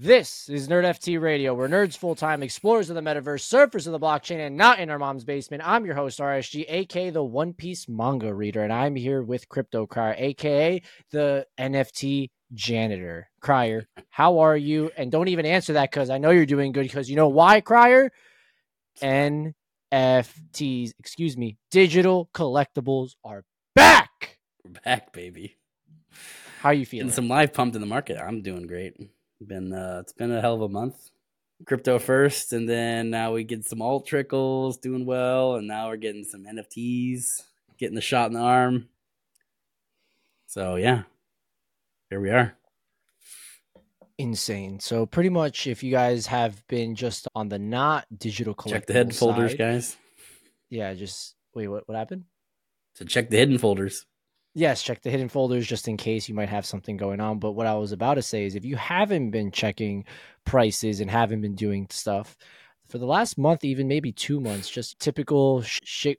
This is NerdFT Radio, where nerds full time, explorers of the metaverse, surfers of the blockchain, and not in our mom's basement. I'm your host, RSG, aka the One Piece manga reader, and I'm here with Crypto Crier, aka the NFT janitor. Crier, how are you? And don't even answer that because I know you're doing good because you know why, Crier? NFTs, excuse me, digital collectibles are back. We're back, baby. How are you feeling? Getting some live pumped in the market. I'm doing great. Been uh, it's been a hell of a month. Crypto first, and then now we get some alt trickles doing well, and now we're getting some NFTs, getting the shot in the arm. So yeah, here we are. insane. So pretty much, if you guys have been just on the not digital Check the hidden folders, guys. Yeah, just wait. What what happened? So check the hidden folders. Yes, check the hidden folders just in case you might have something going on. But what I was about to say is, if you haven't been checking prices and haven't been doing stuff for the last month, even maybe two months, just typical shit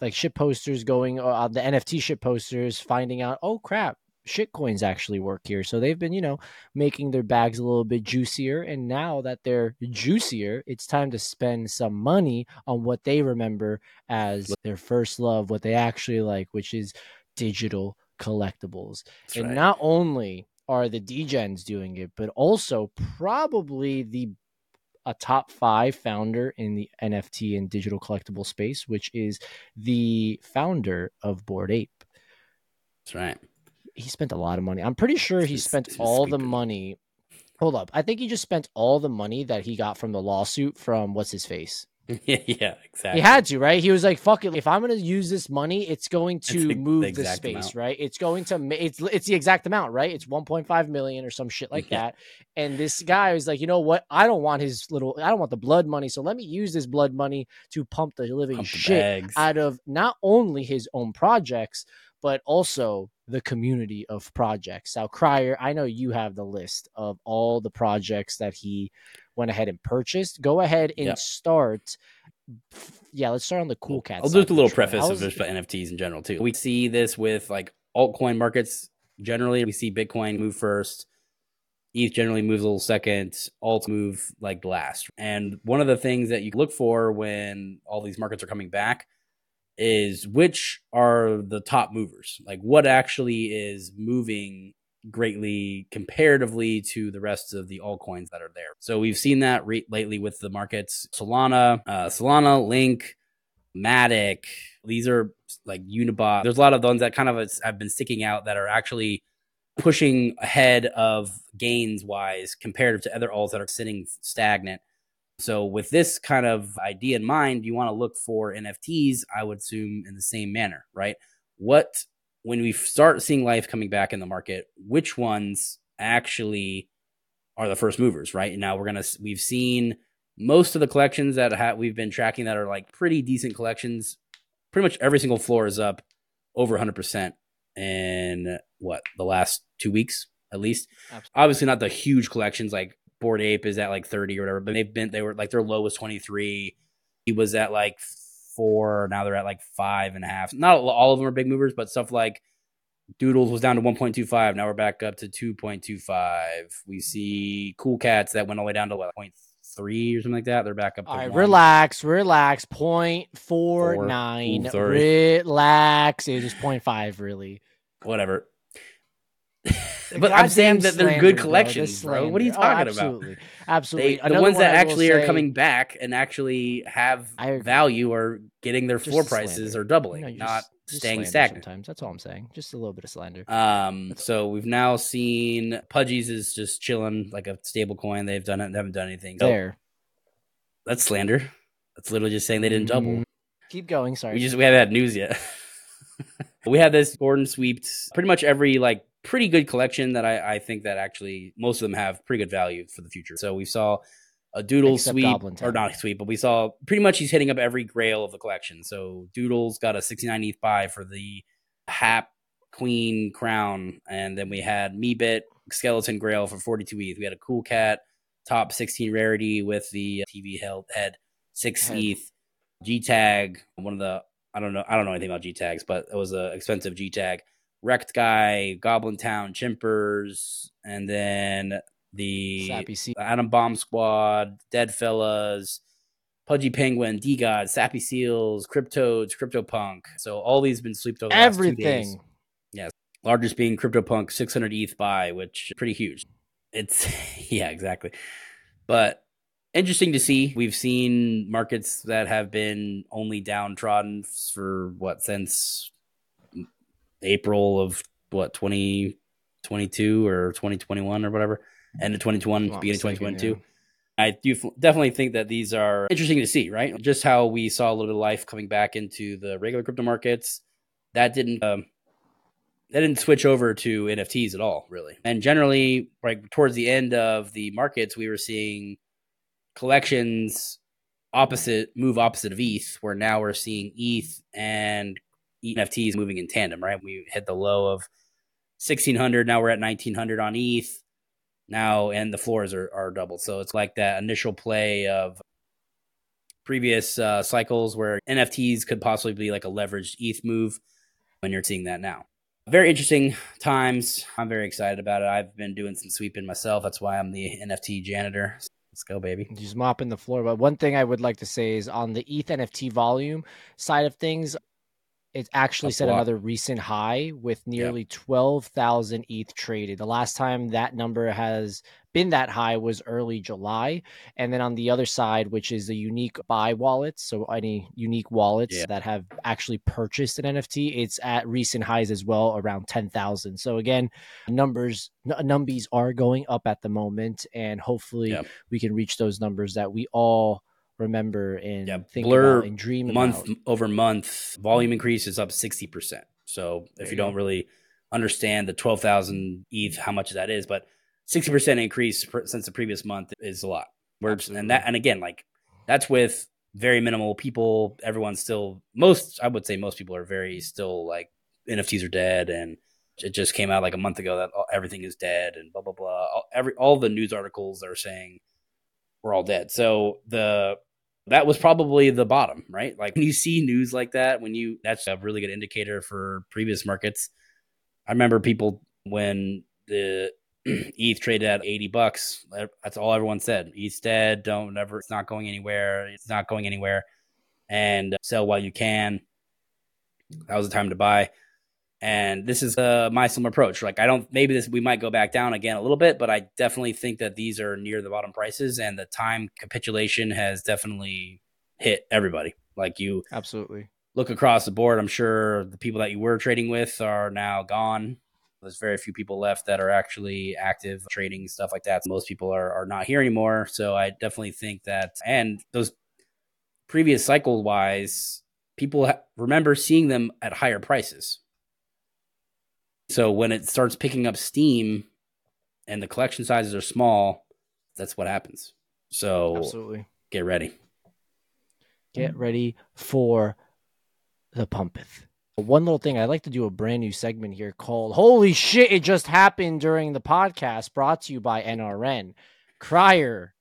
like shit posters going uh, the NFT shit posters, finding out, oh crap, shit coins actually work here. So they've been, you know, making their bags a little bit juicier. And now that they're juicier, it's time to spend some money on what they remember as their first love, what they actually like, which is digital collectibles. That's and right. not only are the DGens doing it, but also probably the a top five founder in the NFT and digital collectible space, which is the founder of Bored Ape. That's right. He spent a lot of money. I'm pretty sure he spent he's all the money. Hold up. I think he just spent all the money that he got from the lawsuit from what's his face. yeah, exactly. He had to, right? He was like, "Fuck it! If I'm going to use this money, it's going to the- the move the, exact space, amount. right? It's going to it's it's the exact amount, right? It's 1.5 million or some shit like Yeah. that." And this guy was like, "You know what? I don't want his little. I don't want the blood money. So let me use this blood money to pump the living Pump shit bags. out of not only his own projects, but also the community of projects. Now, Crier, I know you have the list of all the projects that he went ahead and purchased. Go ahead and start. Yeah, let's start on the cool cat. I'll do a little preface How of is- just about NFTs in general too. We see this with like altcoin markets generally. We see Bitcoin move first, ETH generally moves a little second, alt move like last. And one of the things that you look for when all these markets are coming back is which are the top movers. Like what actually is moving greatly comparatively to the rest of the altcoins that are there. So we've seen that re- lately with the markets Solana, uh, Solana, Link, Matic. These are like Unibot. There's a lot of ones that kind of have been sticking out that are actually pushing ahead of gains wise comparative to other alts that are sitting stagnant. So with this kind of idea in mind, you want to look for NFTs, I would assume in the same manner, right? What when we start seeing life coming back in the market, which ones actually are the first movers, right? And now we're gonna we've seen most of the collections that ha- we've been tracking that are like pretty decent collections. Pretty much every single floor is up over 100% in what the last two weeks at least. Absolutely. Obviously, not the huge collections like Bored Ape is at like 30 or whatever, but they've been they were like their low was 23. He was at like four. Now they're at like five and a half. Not all of them are big movers, but stuff like Doodles was down to 1.25. Now we're back up to 2.25. We see Cool Cats that went all the way down to what, 0.3 or something like that. They're back up. To All right, one. relax, relax. Point four Four. nine. Ooh, sorry. Relax. It was just point five, really. Whatever. but I'm saying that they're good collections, bro. What are you slander. Oh, talking about? absolutely. Absolutely. They, the ones one that I actually are say- coming back and actually have value are getting their floor prices slander. are doubling, No, not just- just staying stagnant. Sometimes that's all I'm saying. Just a little bit of slander. Um, so we've now seen Pudgies is just chilling like a stable coin. They've done it, they haven't done anything. So there. that's slander. That's literally just saying they didn't double. Mm, Keep going. Sorry. We just we haven't had news yet. we had this Gordon sweeped pretty much every like pretty good collection that I, I think that actually most of them have pretty good value for the future. So we saw a Doodle Except sweep or not sweep, but we saw pretty much he's hitting up every grail of the collection. So Doodle's got a 69 ETH buy for the Hap Queen crown, and then we had Meebit Skeleton Grail for 42 ETH. We had a Cool Cat top 16 rarity with the TV held head six Head. ETH. G tag, one of the I don't know I don't know anything about G tags, but it was a expensive G tag. Rektguy, Goblin Town, Chimpers, and then the Sappy Seal. Atom Bomb Squad, Dead Fellas, Pudgy Penguin, DeGod, Sappy Seals, CrypToadz, CryptoPunk. So all these been swept over the last two days. Everything. Yes, largest being CryptoPunk 600 ETH buy, which pretty huge. It's yeah, exactly. But interesting to see. We've seen markets that have been only downtrodden for what since April of what 2022 or 2021 or whatever, end of 2021, If beginning of mistaken, 2022. I do definitely think that these are interesting to see, right? Just how we saw a little bit of life coming back into the regular crypto markets. That didn't um, that didn't switch over to NFTs at all, really. And generally, like towards the end of the markets, we were seeing collections opposite move opposite of ETH, where now we're seeing ETH and NFTs moving in tandem, right? We hit the low of 1600, now we're at 1900 on ETH now, and the floors are, are doubled. So it's like that initial play of previous uh, cycles where NFTs could possibly be like a leveraged ETH move when you're seeing that now. Very interesting times. I'm very excited about it. I've been doing some sweeping myself. That's why I'm the NFT janitor. Let's go, baby. Just mopping the floor. But one thing I would like to say is on the ETH NFT volume side of things, it actually Up set another recent high with nearly 12,000 ETH traded. The last time that number has been that high was early July. And then on the other side, which is the unique buy wallets, so any unique wallets Yeah. that have actually purchased an NFT, it's at recent highs as well, around 10,000. So again, numbers, n- numbies are going up at the moment. And hopefully Yeah. we can reach those numbers that we all remember and Yeah, think Blur about and dream month about. over month volume increase is up 60%. So There if you you don't really understand the 12,000 ETH, how much that is, but 60% increase per, since the previous month is a lot. We're, and that, and again, like that's with very minimal people. Everyone's still, most, I would say most people are very still like NFTs are dead. And it just came out like a month ago that everything is dead and blah, blah, blah. All, every, all the news articles are saying we're all dead. So the, that was probably the bottom, right? Like when you see news like that, when you that's a really good indicator for previous markets. I remember people when the ETH traded at 80 bucks, that's all everyone said. ETH's dead, don't ever it's not going anywhere. It's not going anywhere. And uh, sell while you can. That was the time to buy. And this is uh, my similar approach. Like I don't maybe this we might go back down again a little bit, but I definitely think that these are near the bottom prices and the time capitulation has definitely hit everybody. Like you Absolutely. look across the board, I'm sure the people that you were trading with are now gone. There's very few people left that are actually active trading stuff like that. Most people are, are not here anymore. So I definitely think that, and those previous cycle wise, people ha- remember seeing them at higher prices. So when it starts picking up steam and the collection sizes are small, that's what happens. So Absolutely. get ready. Get ready for the pumpeth. One little thing, I'd like to do a brand new segment here called Holy Shit, It Just Happened During the Podcast, brought to you by NRN. Crier,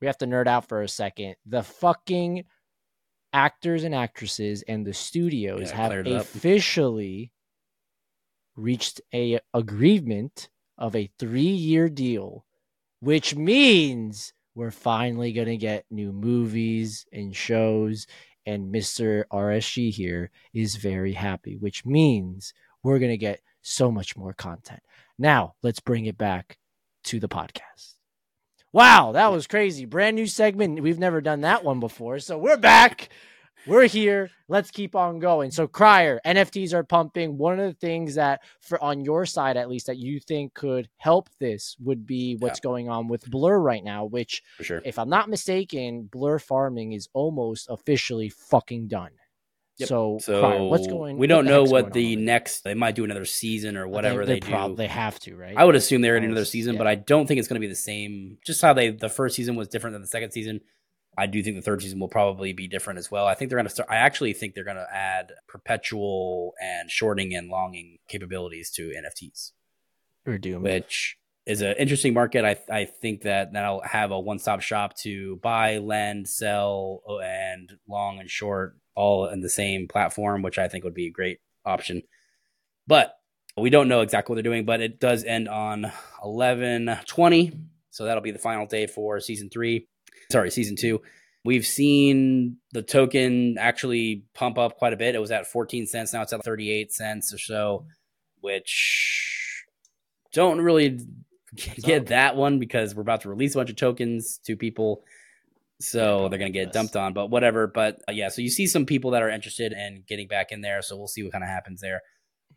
we have to nerd out for a second. The fucking actors and actresses and the studios Yeah, have cleared up. officially reached a agreement of a three-year deal, which means we're finally gonna get new movies and shows. And Mr. RSG here is very happy, which means we're gonna get so much more content. Now let's bring it back to the podcast. Wow, that was crazy. Brand new segment. We've never done that one before. So we're back. We're here. Let's keep on going. So Crier, NFTs are pumping. One of the things that for on your side at least that you think could help this would be what's going on with Blur right now, which sure. if I'm not mistaken, Blur farming is almost officially fucking done. Yep. So, So Crier, what's going We don't the know what the on with it? next. They might do another season or whatever they, they, do. prob- they have to, right? I would assume they're in another season, yeah. but I don't think it's going to be the same. Just how they the first season was different than the second season. I do think the third season will probably be different as well. I think they're going to start. I actually think they're going to add perpetual and shorting and longing capabilities to NFTs, We're doomed. which is an interesting market. I I think that that'll have a one stop shop to buy, lend, sell, oh, and long and short all in the same platform, which I think would be a great option. But we don't know exactly what they're doing, but it does end on eleven twenty. So that'll be the final day for season three. Sorry, season two. We've seen the token actually pump up quite a bit. It was at 14 cents. Now it's at 38 cents or so, which don't really get that one because we're about to release a bunch of tokens to people. So they're going to get dumped on, but whatever. But uh, yeah, so you see some people that are interested in getting back in there. So we'll see what kind of happens there.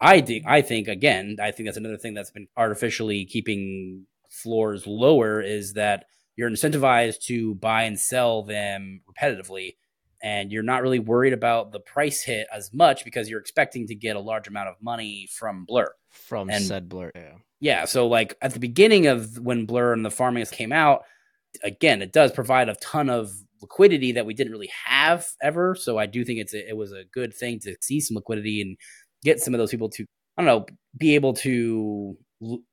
I think, I think again, I think that's another thing that's been artificially keeping floors lower is that you're incentivized to buy and sell them repetitively. And you're not really worried about the price hit as much because you're expecting to get a large amount of money from Blur. From and, said Blur, yeah. Yeah. So, like at the beginning of when Blur and the farming came out, again, it does provide a ton of liquidity that we didn't really have ever. So I do think it's a, it was a good thing to see some liquidity and get some of those people to I don't know be able to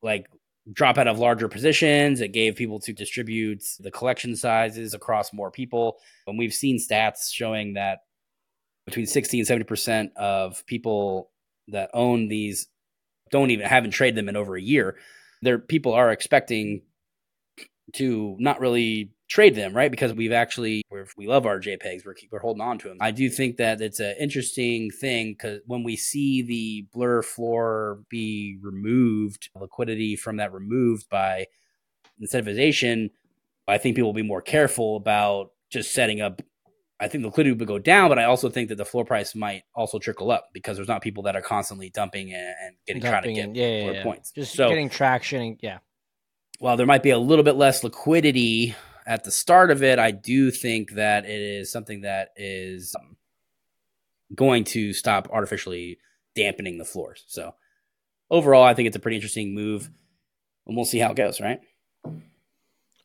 like drop out of larger positions. It gave people to distribute the collection sizes across more people. And we've seen stats showing that between 60 and 70 percent of people that own these don't even haven't traded them in over a year. Their people are expecting to not really trade them, right? Because we've actually we love our JPEGs, we're we're holding on to them. I do think that it's an interesting thing because when we see the blur floor be removed, liquidity from that removed by incentivization, I think people will be more careful about just setting up. I think the liquidity would go down, but I also think that the floor price might also trickle up because there's not people that are constantly dumping and, and getting dumping trying to get yeah, yeah, yeah. points. Just so, getting traction, and, yeah while there might be a little bit less liquidity at the start of it, I do think that it is something that is um, going to stop artificially dampening the floors. So overall, I think it's a pretty interesting move, and we'll see how it goes. Right?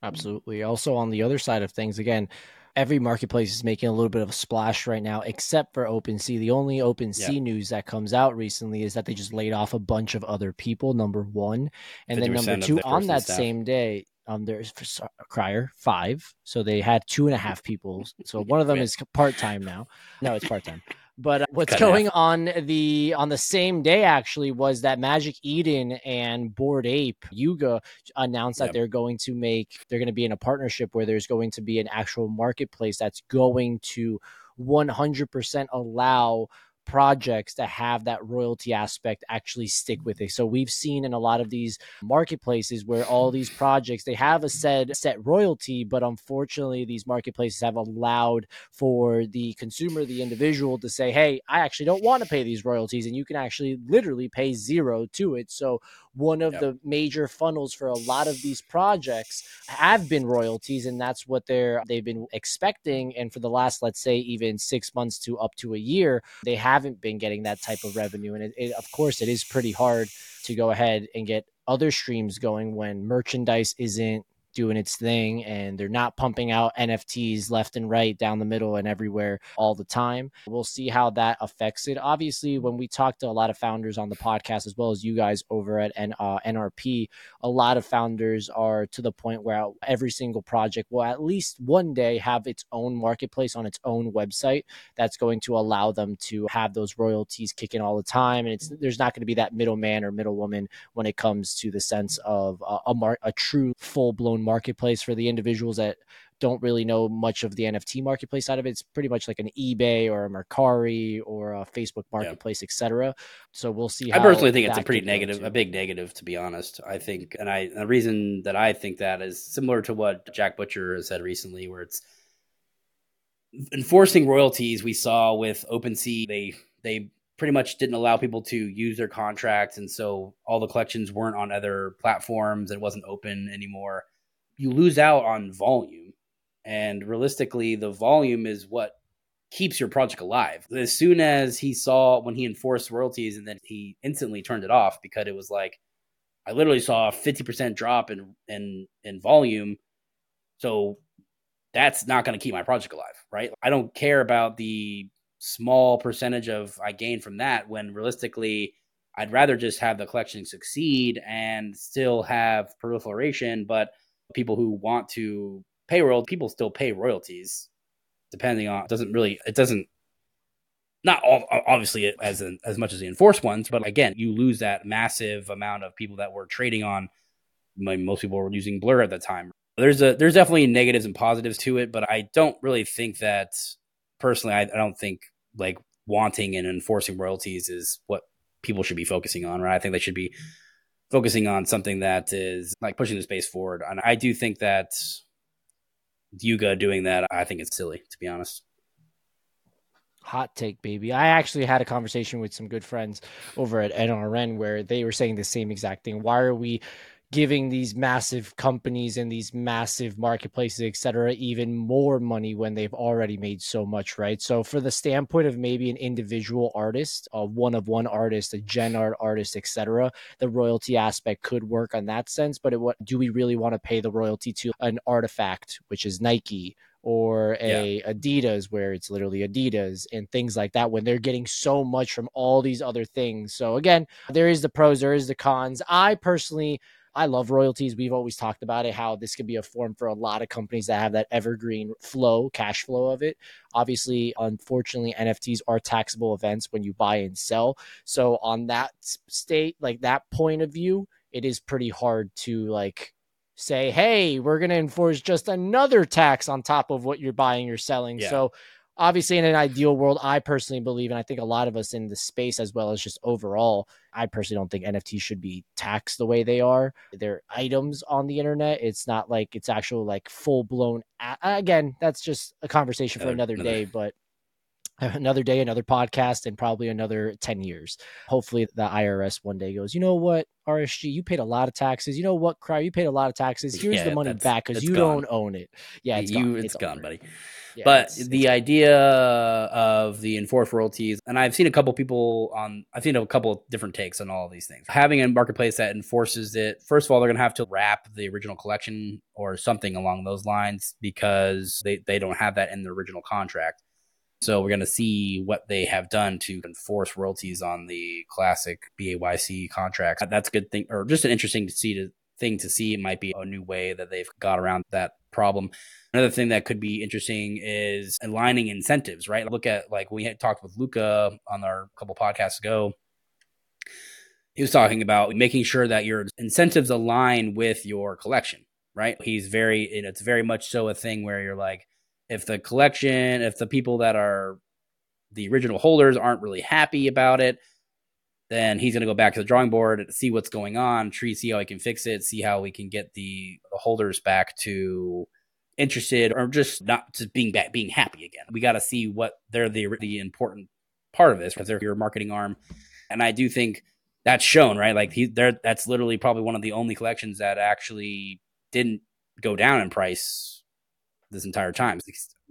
Absolutely. Also, on the other side of things, again, every marketplace is making a little bit of a splash right now, except for OpenSea. The only OpenSea yep. news that comes out recently is that they just laid off a bunch of other people. Number one, and then number two, on that staff. same day, um, there's Crier five, so they had two and a half people. So one of them is part time now. No, it's part time. But uh, what's going on the on the same day actually was that Magic Eden and Bored Ape Yuga announced that they're going to make they're going to be in a partnership where there's going to be an actual marketplace that's going to 100% allow projects that have that royalty aspect actually stick with it. So we've seen in a lot of these marketplaces where all these projects they have a set set royalty, but unfortunately these marketplaces have allowed for the consumer, the individual to say, "Hey, I actually don't want to pay these royalties," and you can actually literally pay zero to it. So one of yep. the major funnels for a lot of these projects have been royalties and that's what they're they've been expecting and for the last let's say even 6 months to up to a year they haven't been getting that type of revenue and it, it, of course it is pretty hard to go ahead and get other streams going when merchandise isn't doing its thing and they're not pumping out NFTs left and right down the middle and everywhere all the time. We'll see how that affects it. Obviously, when we talk to a lot of founders on the podcast, as well as you guys over at N- uh, NRP, a lot of founders are to the point where every single project will at least one day have its own marketplace on its own website that's going to allow them to have those royalties kicking all the time. And it's there's not going to be that middleman or middlewoman when it comes to the sense of a, a, mar- a true full blown marketplace for the individuals that don't really know much of the NFT marketplace side of it. It's pretty much like an eBay or a Mercari or a Facebook marketplace, yeah. etc. So we'll see. I personally think it's a pretty negative, a big negative, to be honest. I think, and I the reason that I think that is similar to what Jack Butcher has said recently, where it's enforcing royalties. We saw with OpenSea, they they pretty much didn't allow people to use their contracts, and so all the collections weren't on other platforms. And it wasn't open anymore you lose out on volume. And realistically, the volume is what keeps your project alive. As soon as he saw when he enforced royalties and then he instantly turned it off because it was like I literally saw a 50% drop in in in volume. So that's not going to keep my project alive, right? I don't care about the small percentage of I gain from that when realistically I'd rather just have the collection succeed and still have proliferation, but people who want to pay royalties, people still pay royalties, depending on. Doesn't really. It doesn't. Not all, obviously as as much as the enforced ones, but again, you lose that massive amount of people that were trading on most people were using Blur at the time. There's a there's definitely negatives and positives to it, but I don't really think that personally. I, I don't think like wanting and enforcing royalties is what people should be focusing on. Right? I think they should be focusing on something that is like pushing the space forward. And I do think that Yuga doing that, I think it's silly to be honest. Hot take, baby. I actually had a conversation with some good friends over at NRN where they were saying the same exact thing. Why are we giving these massive companies and these massive marketplaces, et cetera, even more money when they've already made so much, right? So, for the standpoint of maybe an individual artist, a one of one artist, a gen art artist, et cetera, the royalty aspect could work on that sense. But it, what do we really want to pay the royalty to an artifact, which is Nike? or a yeah. Adidas where it's literally Adidas and things like that when they're getting so much from all these other things. So again, there is the pros, there is the cons. I personally I love royalties. We've always talked about it, how this could be a form for a lot of companies that have that evergreen flow, cash flow of it. Obviously, unfortunately, NFTs are taxable events when you buy and sell. So, on that state, like that point of view, it is pretty hard to like say, hey, we're going to enforce just another tax on top of what you're buying or selling. Yeah. So, obviously in an ideal world i personally believe and i think a lot of us in the space as well as just overall i personally don't think nfts should be taxed the way they are. They're items on the internet. It's not like it's actual like full blown a- again that's just a conversation for another, another day but another day another podcast and probably another 10 years hopefully the irs one day goes you know what rsg you paid a lot of taxes you know what cry you paid a lot of taxes here's yeah, the money back because you gone. don't own it yeah it's you gone. it's, it's gone buddy yeah, but it's, the it's idea of the enforced royalties, and I've seen a couple people on, I've seen a couple different takes on all of these things. Having a marketplace that enforces it, first of all, they're going to have to wrap the original collection or something along those lines because they, they don't have that in the original contract. So we're going to see what they have done to enforce royalties on the classic BAYC contracts. That's a good thing, or just an interesting to see to, thing to see. It might be a new way that they've got around that problem. Another thing that could be interesting is aligning incentives, right? Look at like we had talked with Luca on our couple podcasts ago. He was talking about making sure that your incentives align with your collection, right? He's very, it's very much so a thing where you're like, if the collection, if the people that are the original holders aren't really happy about it, then he's going to go back to the drawing board, see what's going on, tree, see how he can fix it, see how we can get the, the holders back to interested or just not just being back, being happy again. We got to see what they're the the important part of this because they're your marketing arm, and I do think that's shown right. Like he, there, that's literally probably one of the only collections that actually didn't go down in price this entire time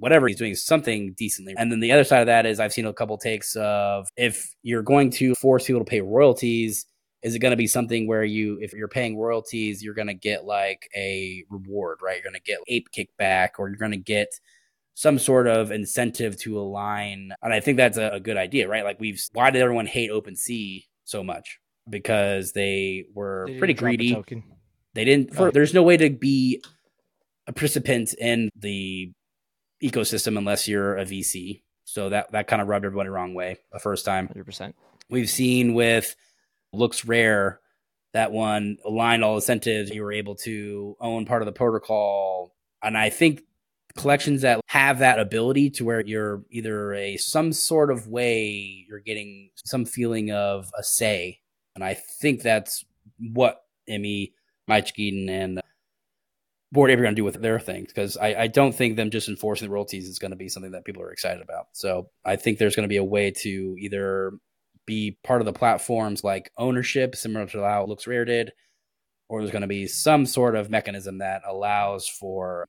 whatever he's doing something decently. And then the other side of that is I've seen a couple takes of if you're going to force people to pay royalties, is it going to be something where you, if you're paying royalties, you're going to get like a reward, right? You're going to get ape kickback or you're going to get some sort of incentive to align. And I think that's a, a good idea, right? Like we've, why did everyone hate OpenSea so much? Because they were they pretty greedy. They didn't, for, oh. there's no way to be a participant in the ecosystem unless you're a VC. So that that kind of rubbed everybody the wrong way the first time. 100%. We've seen with LooksRare that one aligned all incentives. You were able to own part of the protocol, and I think collections that have that ability to where you're either a some sort of way you're getting some feeling of a say, and I think that's what Emmy, Magic Eden, and Bored Ape are going to do with their things because I, I, don't think them just enforcing the royalties is going to be something that people are excited about. So I think there's going to be a way to either be part of the platforms like ownership, similar to how LooksRare did, or there's going to be some sort of mechanism that allows for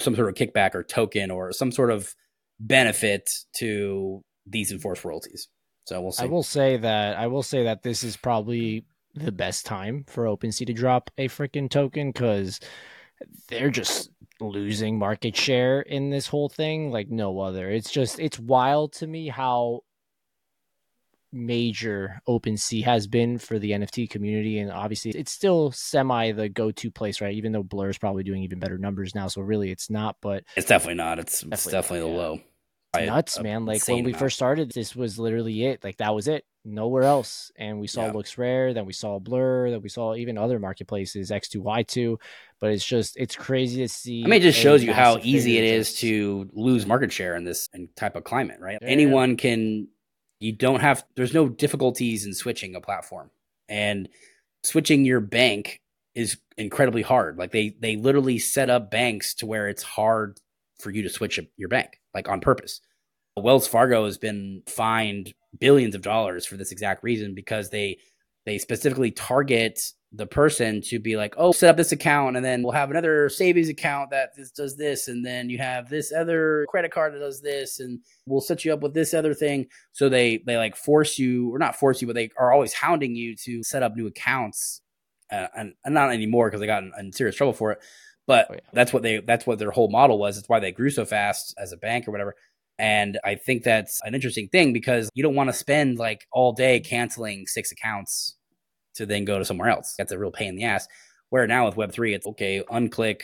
some sort of kickback or token or some sort of benefit to these enforced royalties. So we'll see. I will say that I will say that this is probably the best time for OpenSea to drop a freaking token because they're just losing market share in this whole thing like no other. It's just it's wild to me how major OpenSea has been for the NFT community. And obviously it's still semi the go-to place right? Even though Blur is probably doing even better numbers now. So really it's not but it's definitely not. It's definitely, it's definitely the low it's nuts man like when we amount. first started this was literally it like that was it nowhere else. And we saw Yeah. LooksRare, then we saw Blur, then we saw even other marketplaces, X2Y2. But it's just it's crazy to see. I mean, it just shows you how easy it is to lose market share in this type of climate, right? Yeah. Anyone can. You don't have. There's no difficulties in switching a platform, and switching your bank is incredibly hard. Like they they literally set up banks to where it's hard for you to switch your bank, like on purpose. Wells Fargo has been fined billions of dollars for this exact reason because they they specifically target the person to be like, oh, set up this account, and then we'll have another savings account that does this, and then you have this other credit card that does this, and we'll set you up with this other thing. So they they like force you, or not force you, but they are always hounding you to set up new accounts, uh, and, and not anymore because they got in, in serious trouble for it. But Oh, yeah. that's what they that's what their whole model was. It's why they grew so fast as a bank or whatever. And I think that's an interesting thing because you don't want to spend like all day canceling six accounts to then go to somewhere else. That's a real pain in the ass. Where now with Web3, it's okay, unclick,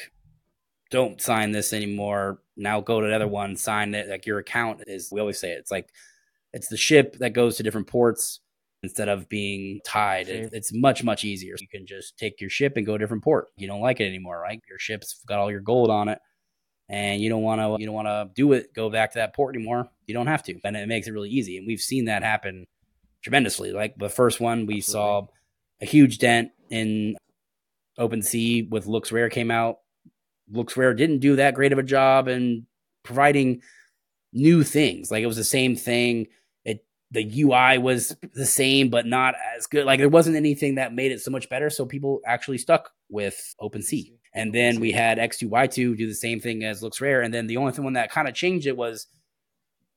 don't sign this anymore. Now go to another one, sign it. Like your account is, we always say it, it's like, it's the ship that goes to different ports instead of being tied. Sure. it's much, much easier. You can just take your ship and go to a different port. You don't like it anymore, right? Your ship's got all your gold on it and you don't want to you don't want to do it go back to that port anymore you don't have to and it makes it really easy and we've seen that happen tremendously like the first one we saw a huge dent in OpenSea with LooksRare came out LooksRare didn't do that great of a job in providing new things like it was the same thing the UI was the same but not as good like there wasn't anything that made it so much better so people actually stuck with OpenSea and then we had X2Y2 do the same thing as LooksRare. And then the only thing one that kind of changed it was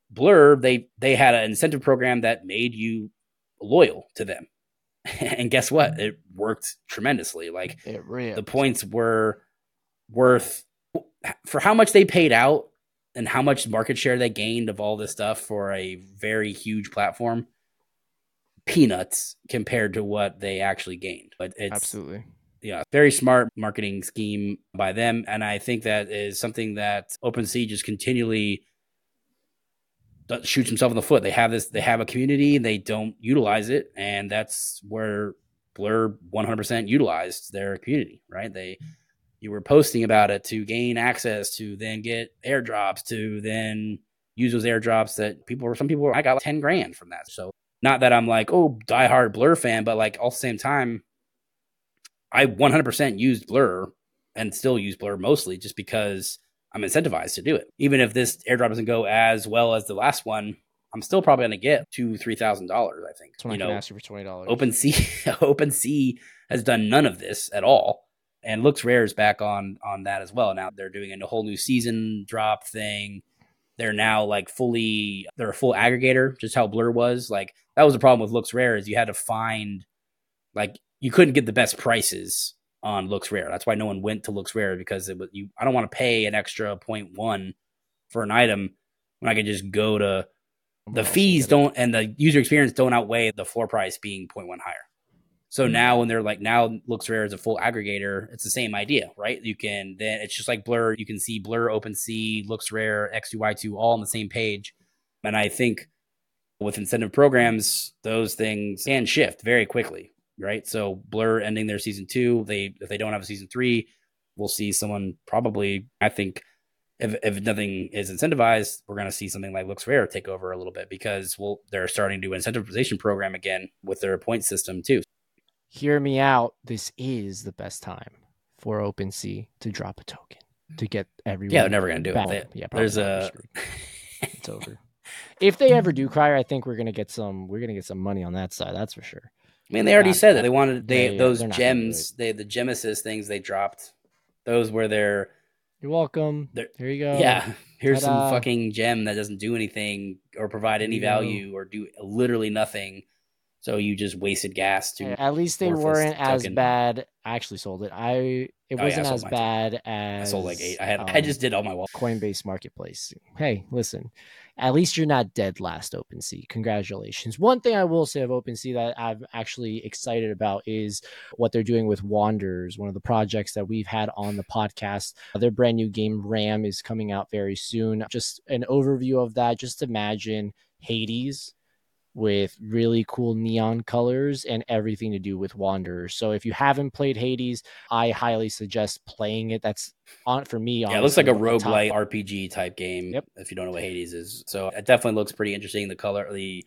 Blur. They they had an incentive program that made you loyal to them. and guess what? It worked tremendously. Like the points were worth for how much they paid out and how much market share they gained of all this stuff for a very huge platform. Peanuts compared to what they actually gained. But it's absolutely. yeah, very smart marketing scheme by them. And I think that is something that OpenSea just continually shoots himself in the foot. They have this, they have a community they don't utilize it. And that's where Blur 100% utilized their community, right? They, mm-hmm. You were posting about it to gain access to then get airdrops to then use those airdrops that people were, some people, were, I got like 10 grand from that. So not that I'm like, oh, diehard Blur fan, but like all the same time, I 100% used Blur and still use Blur mostly just because I'm incentivized to do it. Even if this airdrop doesn't go as well as the last one, I'm still probably going to get two, three thousand dollars. I think. You know, ask you for twenty dollars. OpenSea, OpenSea has done none of this at all, and LooksRare is back on on that as well. Now they're doing a whole new season drop thing. They're now like fully, they're a full aggregator, just how Blur was. Like that was the problem with LooksRare is you had to find, like you couldn't get the best prices on LooksRare. That's why no one went to LooksRare because it was you. I don't want to pay an extra 0.1 for an item when I could just go to the fees don't and the user experience don't outweigh the floor price being 0.1 higher. So now when they're like now LooksRare as a full aggregator, it's the same idea, right? You can then it's just like Blur. You can see Blur, Open OpenSea, LooksRare, X2Y2 all on the same page. And I think with incentive programs, those things can shift very quickly, right? So Blur ending their season two, they if they don't have a season three, we'll see someone probably. I think if if nothing is incentivized, we're going to see something like LooksRare take over a little bit because well, they're starting to do incentivization program again with their point system too. Hear me out. This is the best time for OpenSea to drop a token to get everyone. Yeah, they're never going to do back. it. They- yeah, there's a it's over. If they ever do cry, I think we're gonna get some. We're gonna get some money on that side. That's for sure. I mean, they already Not said that they wanted they they- uh, those gonna do gems, they the Genesis things they dropped. Those were their You're welcome. They're- Here you go. yeah. Here's some Ta-da. fucking gem that doesn't do anything or provide any There value or do literally nothing. So you just wasted gas to. Yeah, At least they weren't as bad. I actually sold it. I it Oh, yeah, I wasn't as bad bad I sold like eight. I had. I um, just did all my wall. Coinbase Marketplace. Hey, listen, at least you're not dead last, OpenSea. Congratulations. One thing I will say of OpenSea that I'm actually excited about is what they're doing with Wanderers, one of the projects that we've had on the podcast. Their brand new game, RAM, is coming out very soon. Just an overview of that. Just imagine Hades with really cool neon colors and everything to do with Wanderers. So if you haven't played Hades, I highly suggest playing it. That's on for me. Yeah, it looks like a roguelike RPG type game. Yep. If you don't know what Hades is, so it definitely looks pretty interesting. The color, the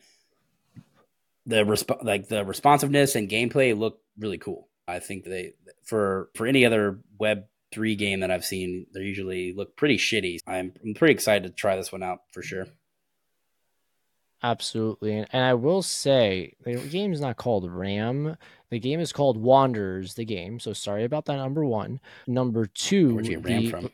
the resp- like the responsiveness and gameplay look really cool. I think they for for any other web three game that I've seen, they usually look pretty shitty. I'm, I'm pretty excited to try this one out for sure. Absolutely. And, and I will say the game is not called RAM. The game is called Wanderers, the game. So sorry about that, number one. Number two, Where'd you get RAM the, from?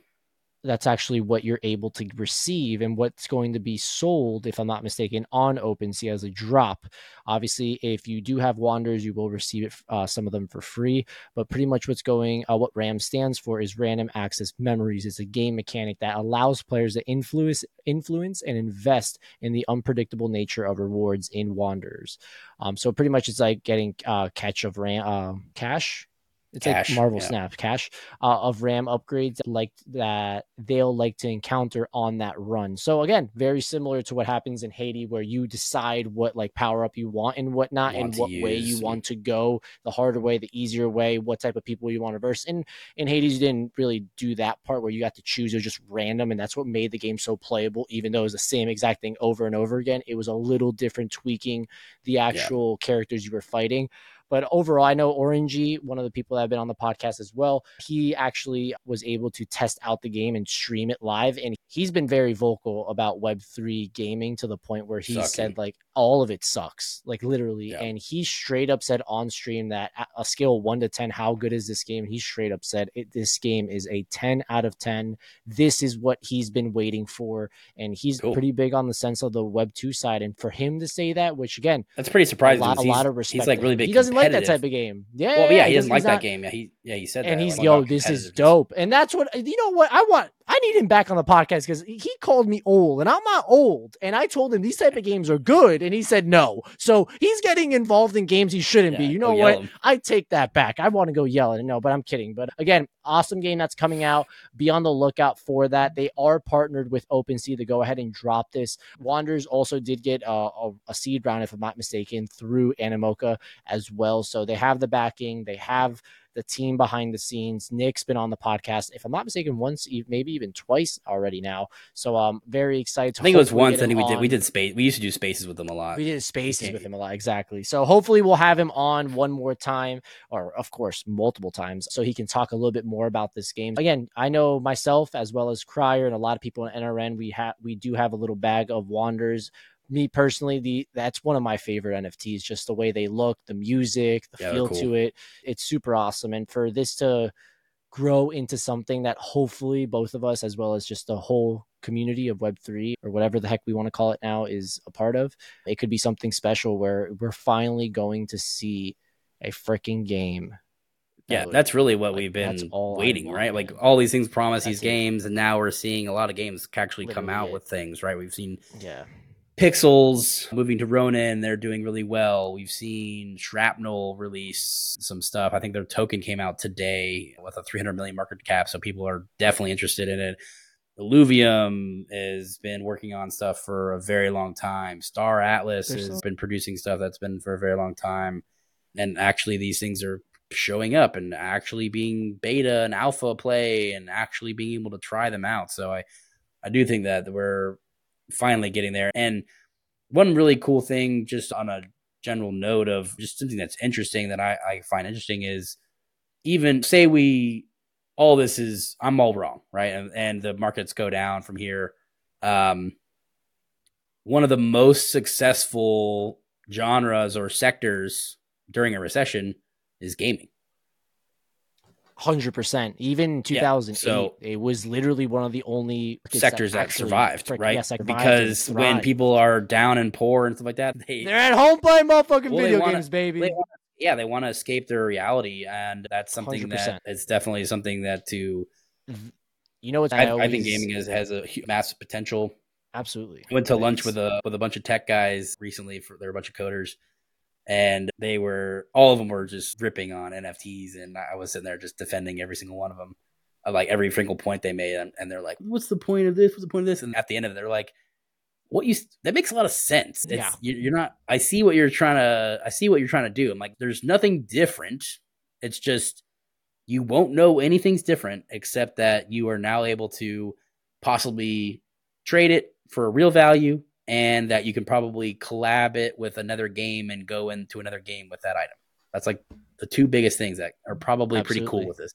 That's actually what you're able to receive and what's going to be sold, if I'm not mistaken, on OpenSea as a drop. Obviously, if you do have Wanderers, you will receive it, uh, some of them for free. But pretty much what's going, uh, what RAM stands for is Random Access Memories. It's a game mechanic that allows players to influence, influence and invest in the unpredictable nature of rewards in Wanderers. Um, so pretty much it's like getting uh, catch of RAM, uh, cash it's cash, like Marvel yeah. Snap cash uh, of RAM upgrades like that they'll like to encounter on that run. So again, very similar to what happens in Hades, where you decide what like power up you want and whatnot, want and what use. way you want to go, the harder way, the easier way, what type of people you want to verse. And in Hades, you didn't really do that part where you got to choose. It was just random, and that's what made the game so playable. Even though it was the same exact thing over and over again, it was a little different, tweaking the actual yeah. characters you were fighting. But overall, I know Orangey, one of the people that have been on the podcast as well, he actually was able to test out the game and stream it live. And he's been very vocal about Web3 gaming to the point where he Sucking. said, like, all of it sucks, like literally. Yeah. And he straight up said on stream that a scale one to 10, how good is this game? He straight up said, this game is a 10 out of 10. This is what he's been waiting for. And he's cool. pretty big on the sense of the Web 2 side. And for him to say that, which again, that's pretty surprising. A lot, a lot of respect. He's like really big. He doesn't like that type of game. Yeah. Well, yeah, he doesn't like that game. Yeah, he yeah he said that. and that. he's yo, this is dope, and that's what you know. What I want, I need him back on the podcast because he called me old, and I'm not old. And I told him these type of games are good, and he said no. So he's getting involved in games he shouldn't yeah, be. You know what? I take that back. I want to go yell at him. No, but I'm kidding. But again, awesome game that's coming out. Be on the lookout for that. They are partnered with OpenSea to go ahead and drop this. Wanderers also did get a, a, a seed round, if I'm not mistaken, through Animoca as well. So they have the backing. They have the team behind the scenes. Nick's been on the podcast, if I'm not mistaken, once, maybe even twice already now. So I'm um, very excited. To. I think it was once. I think we did. We did space. We used to do spaces with him a lot. We did spaces with him a lot. Exactly. So hopefully we'll have him on one more time, or of course multiple times, so he can talk a little bit more about this game. Again, I know myself as well as Crier and a lot of people in NRN. We have we do have a little bag of Wanderers me personally, the that's one of my favorite NFTs. Just the way they look, the music, the yeah, feel cool. to it. It's super awesome. And for this to grow into something that hopefully both of us, as well as just the whole community of Web3 or whatever the heck we want to call it now, is a part of, it could be something special where we're finally going to see a freaking game yeah, that's really what like, we've been waiting, right? Like all these things promise that's these it. games, and now we're seeing a lot of games actually Literally come out it. with things, right? We've seen yeah Pixels moving to Ronin, they're doing really well. We've seen Shrapnel release some stuff. I think their token came out today with a 300 million market cap, so people are definitely interested in it. Illuvium has been working on stuff for a very long time. Star Atlas There's has been producing stuff that's been for a very long time. And actually, these things are showing up and actually being beta and alpha play and actually being able to try them out. So I, I do think that we're finally getting there. And one really cool thing, just on a general note of just something that's interesting that I, I find interesting is even say we all this is I'm all wrong, right? And, and the markets go down from here. Um, one of the most successful genres or sectors during a recession is gaming. Hundred percent. Even two thousand eight, yeah, so it was literally one of the only sectors that, survived, frick, right? survived because when people are down and poor and stuff like that, they they're at home playing motherfucking well, video wanna, games, baby. Wanna, yeah, they want to escape their reality, and that's something 100%. that it's definitely something that to. You know what? I, I, always, I think gaming has has a massive potential. Absolutely. I went to lunch with a with a bunch of tech guys recently. For they're a bunch of coders, and they were all of them were just ripping on NFTs, and I was sitting there just defending every single one of them, uh, like every single point they made, and, and they're like, "What's the point of this? What's the point of this?" And at the end of it, they're like, what you that makes a lot of sense. It's, Yeah. you- you're not. I see what you're trying to. I see what you're trying to do. I'm like, there's nothing different. It's just you won't know anything's different except that you are now able to possibly trade it for a real value and that you can probably collab it with another game and go into another game with that item. That's like the two biggest things that are probably pretty cool with this.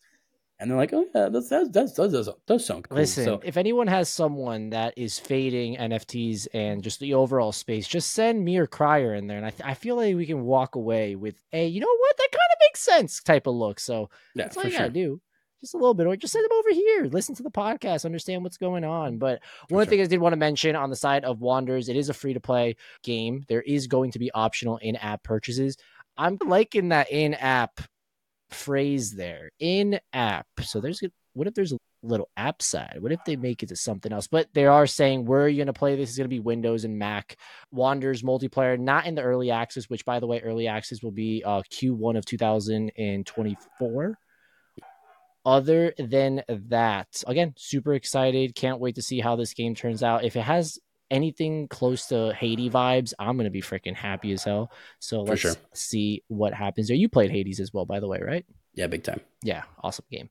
And they're like, oh yeah, that's that's that's that does does sound cool. Listen, so if anyone has someone that is fading NFTs and just the overall space, just send me or Crier in there, and I, th- I feel like we can walk away with a you know what that kind of makes sense type of look. So yeah, that's all you sure. gotta do. Just a little bit, or just send them over here. Listen to the podcast, understand what's going on. But one of the sure. things I did want to mention on the side of Wanderers, it is a free to play game. There is going to be optional in app purchases. I'm liking that in app phrase there. In app. So there's what if there's a little app side? What if they make it to something else? But they are saying where are you going to play this is going to be Windows and Mac. Wanderers multiplayer, not in the early access, which by the way, early access will be uh, Q1 of 2024 other than that, again, super excited. Can't wait to see how this game turns out. If it has anything close to Hades vibes, I'm gonna be freaking happy as hell. So let's sure. see what happens there. You played Hades as well, by the way, right? Yeah, big time. Yeah, awesome game.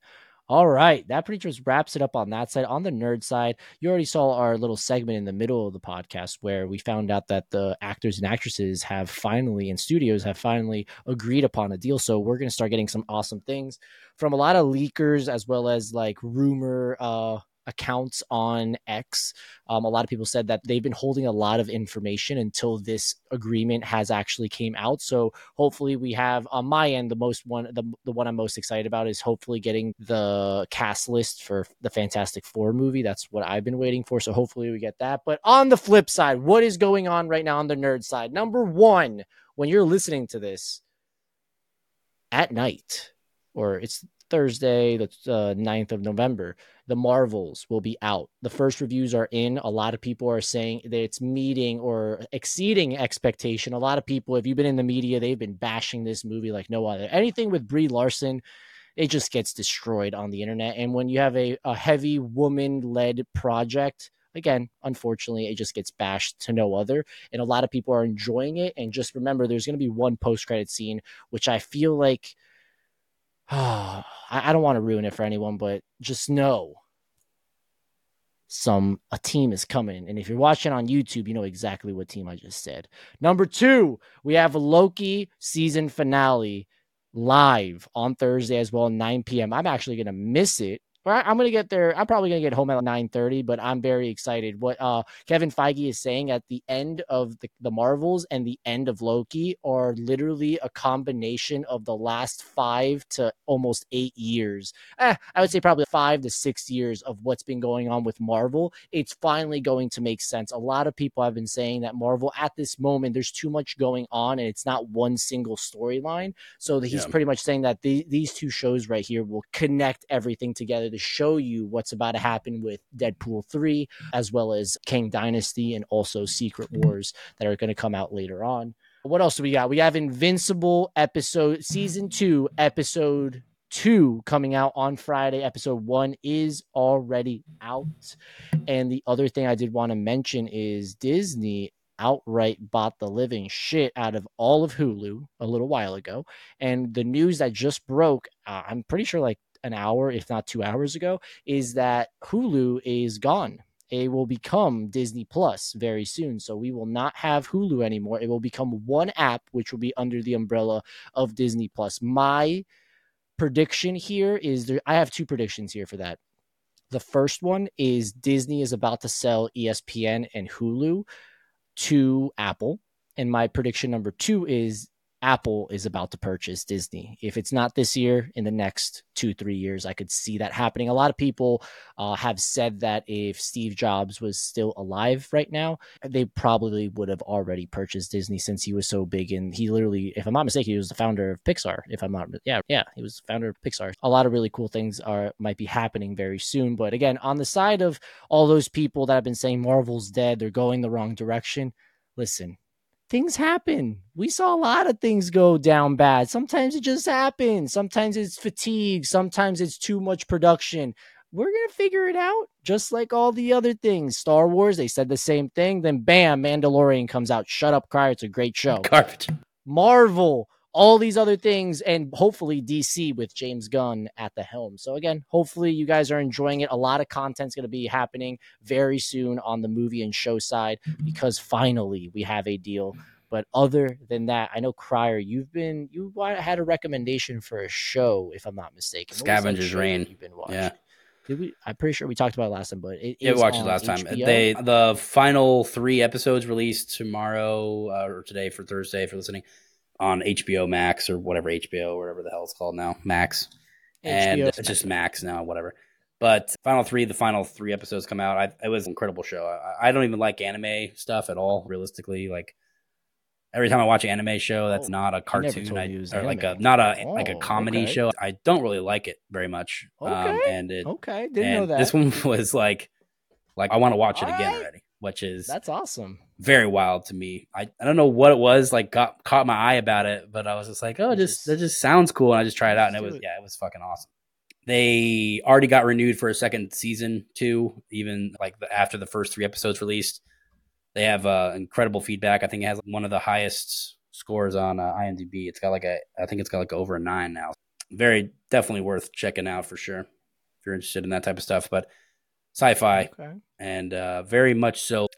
All right, that pretty much wraps it up on that side. On the nerd side, you already saw our little segment in the middle of the podcast where we found out that the actors and actresses have finally, and studios have finally agreed upon a deal. So we're going to start getting some awesome things from a lot of leakers as well as like rumor uh, accounts on X. Um, a lot of people said that they've been holding a lot of information until this agreement has actually came out. So hopefully we have on my end the most one the, the one I'm most excited about is hopefully getting the cast list for the Fantastic Four movie. That's what I've been waiting for. So hopefully we get that. But on the flip side, what is going on right now on the nerd side? Number one, when you're listening to this at night, or it's Thursday, the uh, 9th of November, the Marvels will be out. The first reviews are in. A lot of people are saying that it's meeting or exceeding expectation. A lot of people, if you've been in the media, they've been bashing this movie like no other. Anything with Brie Larson, it just gets destroyed on the internet. And when you have a, a heavy woman led project, again, unfortunately, it just gets bashed to no other. And a lot of people are enjoying it. And just remember, there's going to be one post credit scene, which I feel like I, I don't want to ruin it for anyone, but just know some a team is coming. And if you're watching on YouTube, you know exactly what team I just said. Number two, we have a Loki season finale live on Thursday as well, 9 p.m. I'm actually gonna miss it. I'm gonna get there. I'm probably gonna get home at 9:30, but I'm very excited. What uh, Kevin Feige is saying at the end of the, the Marvels and the end of Loki are literally a combination of the last five to almost eight years. Eh, I would say probably five to six years of what's been going on with Marvel. It's finally going to make sense. A lot of people have been saying that Marvel at this moment there's too much going on and it's not one single storyline. So he's Yeah. pretty much saying that the, these two shows right here will connect everything together to show you what's about to happen with Deadpool 3, as well as Kang Dynasty and also Secret Wars that are going to come out later on. What else do we got? We have Invincible episode, season two, episode two coming out on Friday. Episode one is already out. And the other thing I did want to mention is Disney outright bought the living shit out of all of Hulu a little while ago. And the news that just broke, uh, I'm pretty sure like an hour, if not two hours ago, is that Hulu is gone. It will become Disney Plus very soon. So we will not have Hulu anymore. It will become one app, which will be under the umbrella of Disney Plus. My prediction here is there, I have two predictions here for that. The first one is Disney is about to sell ESPN and Hulu to Apple. And my prediction number two is Apple is about to purchase Disney. If it's not this year, in the next two, three years, I could see that happening. A lot of people uh, have said that if Steve Jobs was still alive right now, they probably would have already purchased Disney since he was so big. And he literally, if I'm not mistaken, he was the founder of Pixar. If I'm not, yeah, yeah, he was the founder of Pixar. A lot of really cool things are might be happening very soon. But again, on the side of all those people that have been saying Marvel's dead, they're going the wrong direction. Listen, things happen. We saw a lot of things go down bad. Sometimes it just happens. Sometimes it's fatigue. Sometimes it's too much production. we're gonna figure it out, just like all the other things. Star Wars, they said the same thing. Then bam, Mandalorian comes out. Shut up, Cryer. It's a great show. Garbage. Marvel, all these other things, and hopefully DC with James Gunn at the helm. So again, hopefully you guys are enjoying it. A lot of content's going to be happening very soon on the movie and show side because finally we have a deal. But other than that, I know Crier, you've been you had a recommendation for a show, if I'm not mistaken. What was that Scavengers show Reign. You've been watching. Yeah. Did we? I'm pretty sure we talked about it last time, but it Yeah, is we watched it on last time. They the final three episodes released tomorrow uh, or today for Thursday if you're listening on HBO Max or whatever HBO or whatever the hell it's called now Max, and HBO it's just Max now, whatever. But final three, the final three episodes come out. I, it was an incredible show. I, I don't even like anime stuff at all. Realistically, like every time I watch an anime show that's Oh, not a cartoon, I, was or like a not a like a Oh, comedy okay. show, I don't really like it very much. Um, Okay. and it Okay, didn't know that. This one was like, like I want to watch it again Alright. already, which is That's awesome. very wild to me. I, I don't know what it was like got caught my eye about it, but I was just like, oh, it just Just- that just sounds cool, and I just tried it out, and it was it. yeah, it was fucking awesome. They already got renewed for a second season too, even like the, after the first three episodes released. They have uh, incredible feedback. I think it has one of the highest scores on uh, IMDb. It's got like a, I think it's got like over a nine now. Very definitely worth checking out for sure if you're interested in that type of stuff. But sci-fi, Okay. and uh, very much so.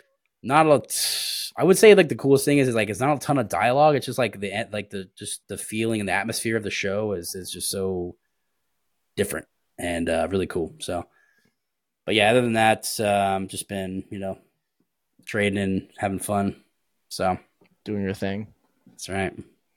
Not a lot. I would say like the coolest thing is, is like it's not a ton of dialogue. It's just like the like the just the feeling and the atmosphere of the show is is just so different and uh, really cool. So, but yeah, other than that, um, just been you know trading and having fun. So Doing your thing. that's right.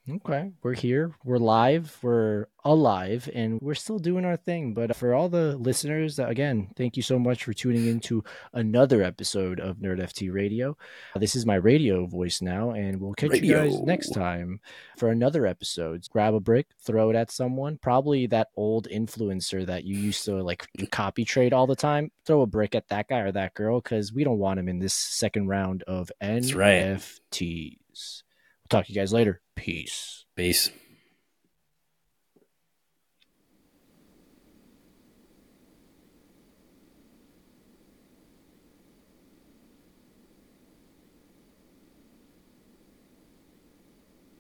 Okay, we're here. We're live. We're alive, and we're still doing our thing. But for all the listeners, uh, again, thank you so much for tuning in to another episode of NerdFT Radio. This is my radio voice now, and we'll catch you guys next time for another episode. Grab a brick, throw it at someone, probably that old influencer that you used to like copy trade all the time. Throw a brick at that guy or that girl because we don't want him in this second round of That's right. NFTs. We'll talk to you guys later. Peace. Peace.